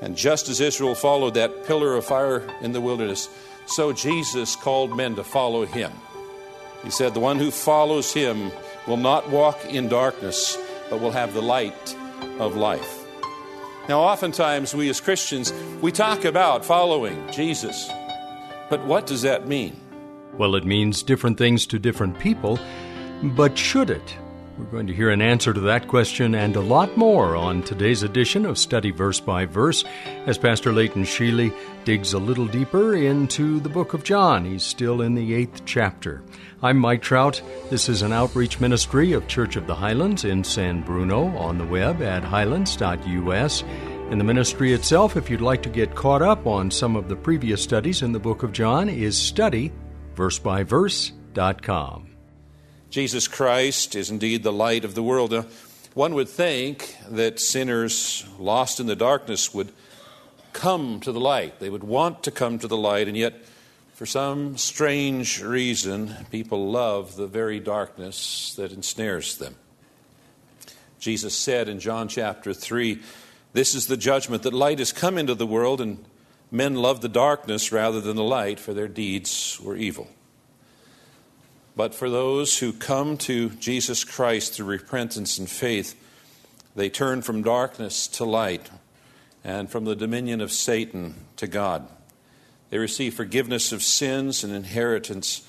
And just as Israel followed that pillar of fire in the wilderness, so Jesus called men to follow him. He said, The one who follows him will not walk in darkness, but will have the light of life. Now, oftentimes we as Christians, we talk about following Jesus. But what does that mean? Well, it means different things to different people, but should it? We're going to hear an answer to that question and a lot more on today's edition of Study Verse by Verse as Pastor Leighton Sheely digs a little deeper into the book of John. He's still in the eighth chapter. I'm Mike Trout. This is an outreach ministry of Church of the Highlands in San Bruno on the web at highlands.us. And the ministry itself, if you'd like to get caught up on some of the previous studies in the book of John, is studyversebyverse.com. Jesus Christ is indeed the light of the world. Now, one would think that sinners lost in the darkness would come to the light. They would want to come to the light, and yet, for some strange reason, people love the very darkness that ensnares them. Jesus said in John chapter 3 This is the judgment that light has come into the world, and men love the darkness rather than the light, for their deeds were evil. But for those who come to Jesus Christ through repentance and faith, they turn from darkness to light and from the dominion of Satan to God. They receive forgiveness of sins and inheritance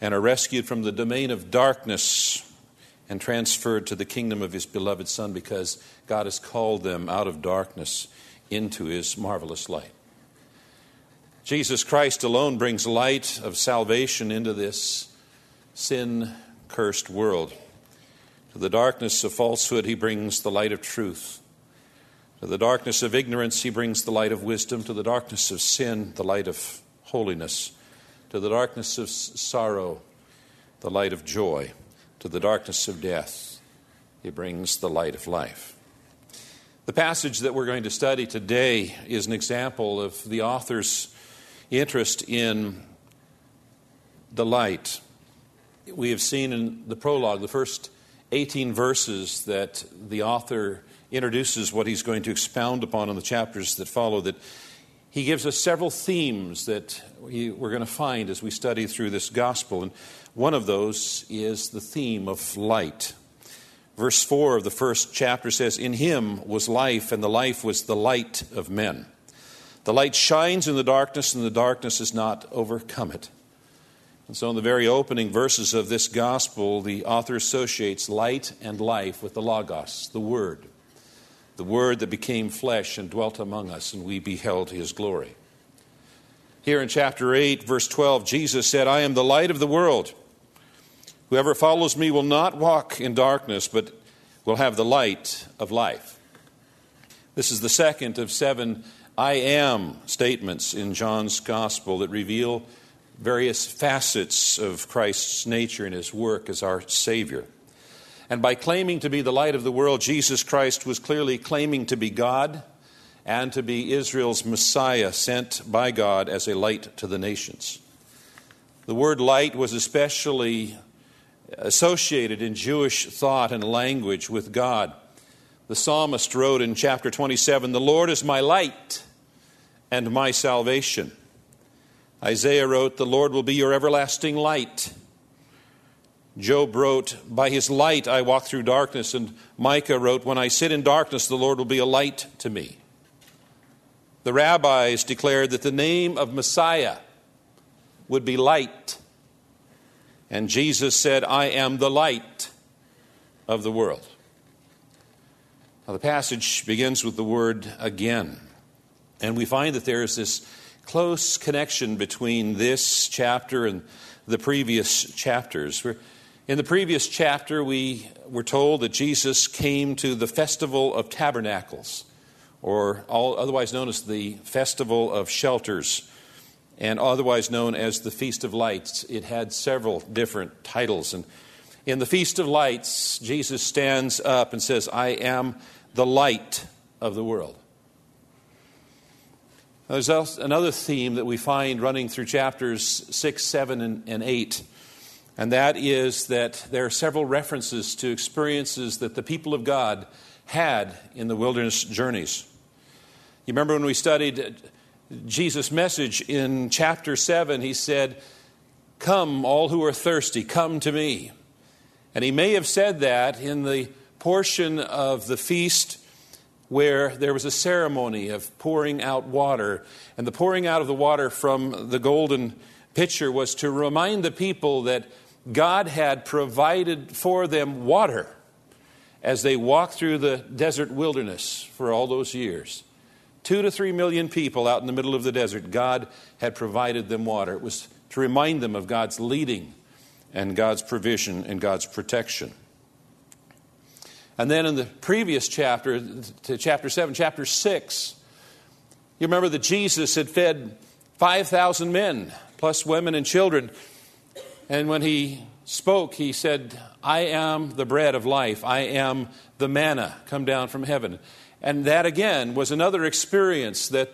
and are rescued from the domain of darkness and transferred to the kingdom of his beloved Son because God has called them out of darkness into his marvelous light. Jesus Christ alone brings light of salvation into this sin cursed world. To the darkness of falsehood, he brings the light of truth. To the darkness of ignorance, he brings the light of wisdom. To the darkness of sin, the light of holiness. To the darkness of sorrow, the light of joy. To the darkness of death, he brings the light of life. The passage that we're going to study today is an example of the author's interest in the light we have seen in the prologue, the first 18 verses, that the author introduces what he's going to expound upon in the chapters that follow, that he gives us several themes that we, we're going to find as we study through this gospel. And one of those is the theme of light. Verse 4 of the first chapter says, In him was life, and the life was the light of men. The light shines in the darkness, and the darkness has not overcome it. And so, in the very opening verses of this gospel, the author associates light and life with the Logos, the Word, the Word that became flesh and dwelt among us, and we beheld his glory. Here in chapter 8, verse 12, Jesus said, I am the light of the world. Whoever follows me will not walk in darkness, but will have the light of life. This is the second of seven I am statements in John's gospel that reveal various facets of Christ's nature and his work as our Savior. And by claiming to be the light of the world, Jesus Christ was clearly claiming to be God and to be Israel's Messiah sent by God as a light to the nations. The word light was especially associated in Jewish thought and language with God. The psalmist wrote in chapter 27 The Lord is my light and my salvation. Isaiah wrote, The Lord will be your everlasting light. Job wrote, By his light I walk through darkness. And Micah wrote, When I sit in darkness, the Lord will be a light to me. The rabbis declared that the name of Messiah would be light. And Jesus said, I am the light of the world. Now, the passage begins with the word again. And we find that there is this close connection between this chapter and the previous chapters. In the previous chapter, we were told that Jesus came to the Festival of Tabernacles. or all, otherwise known as the Festival of Shelters, and otherwise known as the Feast of Lights. It had several different titles. And in the Feast of Lights, Jesus stands up and says, I am the light of the world. There's another theme that we find running through chapters 6, 7, and 8, and that is that there are several references to experiences that the people of God had in the wilderness journeys. You remember when we studied Jesus' message in chapter 7, he said, Come, all who are thirsty, come to me. And he may have said that in the portion of the feast where there was a ceremony of pouring out water. And the pouring out of the water from the golden pitcher was to remind the people that God had provided for them water as they walked through the desert wilderness for all those years. Two to three million people out in the middle of the desert, God had provided them water. It was to remind them of God's leading and God's provision and God's protection. And then in the previous chapter, to chapter 7, chapter 6, you remember that Jesus had fed 5,000 men, plus women and children. And when he spoke, he said, I am the bread of life. I am the manna come down from heaven. And that again was another experience that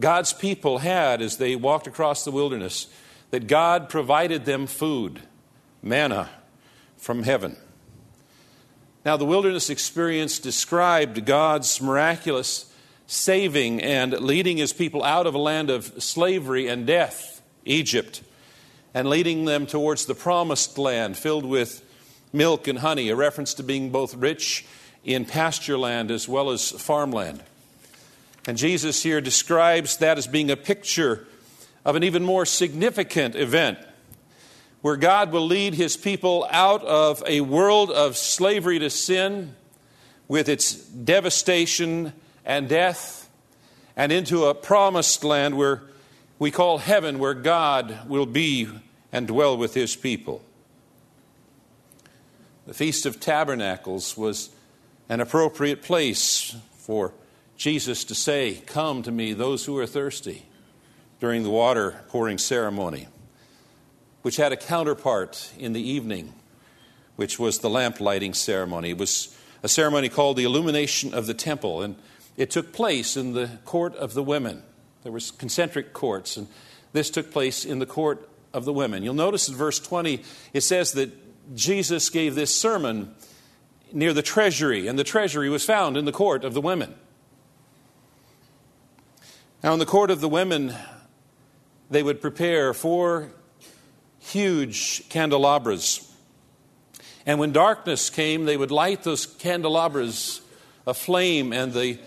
God's people had as they walked across the wilderness, that God provided them food, manna from heaven. Now, the wilderness experience described God's miraculous saving and leading his people out of a land of slavery and death, Egypt, and leading them towards the promised land filled with milk and honey, a reference to being both rich in pasture land as well as farmland. And Jesus here describes that as being a picture of an even more significant event where God will lead his people out of a world of slavery to sin with its devastation and death and into a promised land where we call heaven, where God will be and dwell with his people. The Feast of Tabernacles was an appropriate place for Jesus to say, Come to me, those who are thirsty, during the water pouring ceremony which had a counterpart in the evening, which was the lamp lighting ceremony. It was a ceremony called the illumination of the temple, and it took place in the court of the women. There was concentric courts, and this took place in the court of the women. You'll notice in verse 20, it says that Jesus gave this sermon near the treasury, and the treasury was found in the court of the women. Now, in the court of the women, they would prepare four huge candelabras. And when darkness came, they would light those candelabras aflame, and the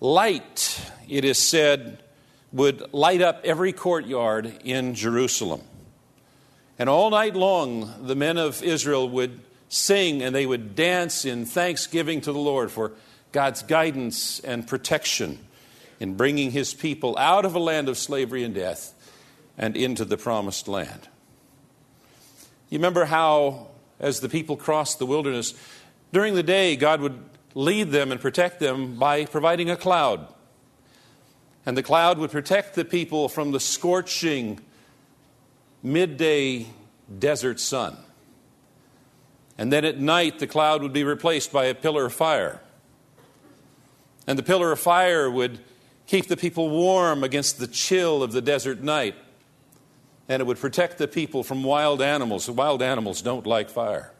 light, it is said, would light up every courtyard in Jerusalem. And all night long, the men of Israel would sing and they would dance in thanksgiving to the Lord for God's guidance and protection in bringing his people out of a land of slavery and death and into the promised land. You remember how, as the people crossed the wilderness, during the day, God would lead them and protect them by providing a cloud. And the cloud would protect the people from the scorching midday desert sun. And then at night, the cloud would be replaced by a pillar of fire. And the pillar of fire would keep the people warm against the chill of the desert night and it would protect the people from wild animals. Wild animals don't like fire.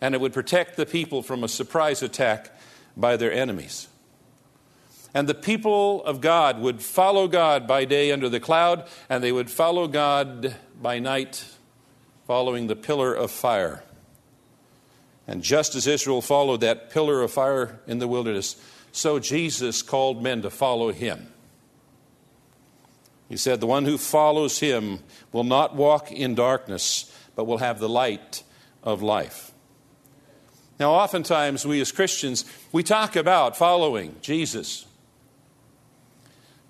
And it would protect the people from a surprise attack by their enemies. And the people of God would follow God by day under the cloud, and they would follow God by night, following the pillar of fire. And just as Israel followed that pillar of fire in the wilderness, so Jesus called men to follow him. He said, The one who follows him will not walk in darkness, but will have the light of life. Now, oftentimes we as Christians, we talk about following Jesus.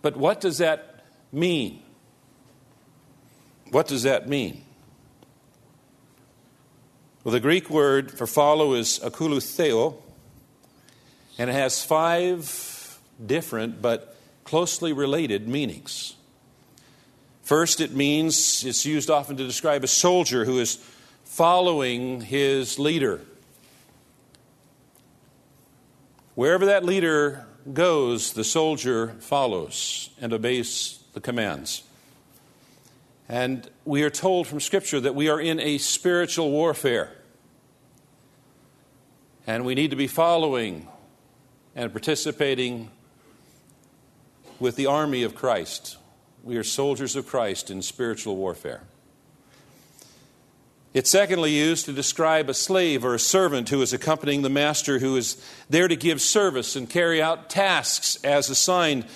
But what does that mean? What does that mean? Well, the Greek word for follow is akoloutheo, and it has five different but closely related meanings. First, it means it's used often to describe a soldier who is following his leader. Wherever that leader goes, the soldier follows and obeys the commands. And we are told from Scripture that we are in a spiritual warfare. And we need to be following and participating with the army of Christ. We are soldiers of Christ in spiritual warfare. It's secondly used to describe a slave or a servant who is accompanying the master who is there to give service and carry out tasks as assigned.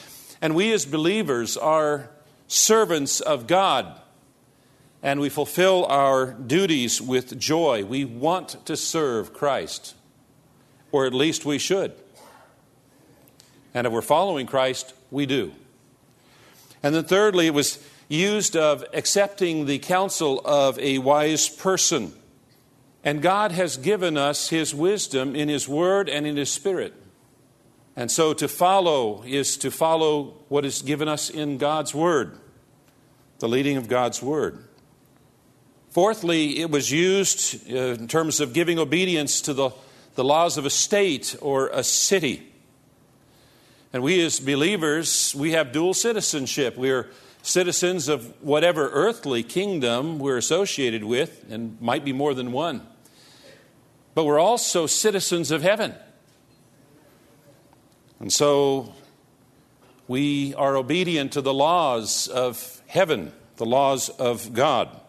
And we as believers are servants of God and we fulfill our duties with joy. We want to serve Christ, or at least we should. And if we're following Christ, we do. And then, thirdly, it was used of accepting the counsel of a wise person. And God has given us His wisdom in His Word and in His Spirit. And so to follow is to follow what is given us in God's Word, the leading of God's Word. Fourthly, it was used uh, in terms of giving obedience to the, the laws of a state or a city. And we as believers, we have dual citizenship. We are citizens of whatever earthly kingdom we're associated with, and might be more than one. But we're also citizens of heaven. And so we are obedient to the laws of heaven, the laws of God.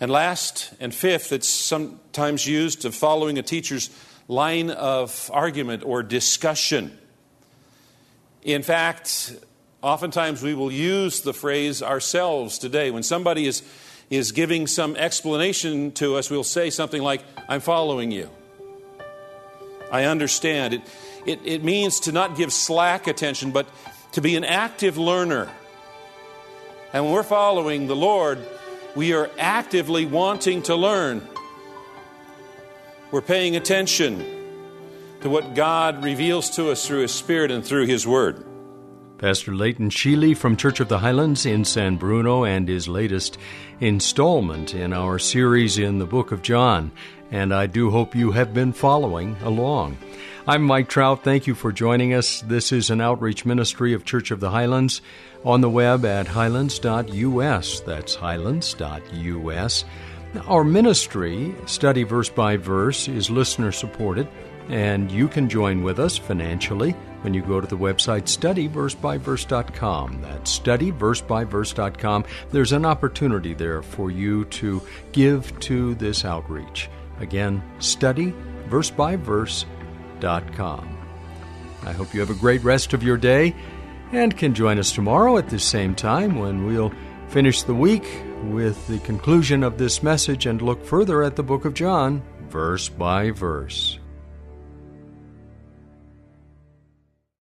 And last and fifth, it's sometimes used of following a teacher's line of argument or discussion. In fact, Oftentimes we will use the phrase ourselves today. When somebody is, is giving some explanation to us, we'll say something like, I'm following you. I understand. It, it, it means to not give slack attention, but to be an active learner. And when we're following the Lord, we are actively wanting to learn. We're paying attention to what God reveals to us through His Spirit and through His Word. Pastor Leighton Sheely from Church of the Highlands in San Bruno and his latest installment in our series in the book of John. And I do hope you have been following along. I'm Mike Trout. Thank you for joining us. This is an outreach ministry of Church of the Highlands on the web at highlands.us. That's highlands.us. Our ministry, study verse by verse, is listener supported, and you can join with us financially when you go to the website studyversebyverse.com. That's studyversebyverse.com. There's an opportunity there for you to give to this outreach. Again, studyversebyverse.com. I hope you have a great rest of your day and can join us tomorrow at the same time when we'll finish the week with the conclusion of this message and look further at the book of John, verse by verse.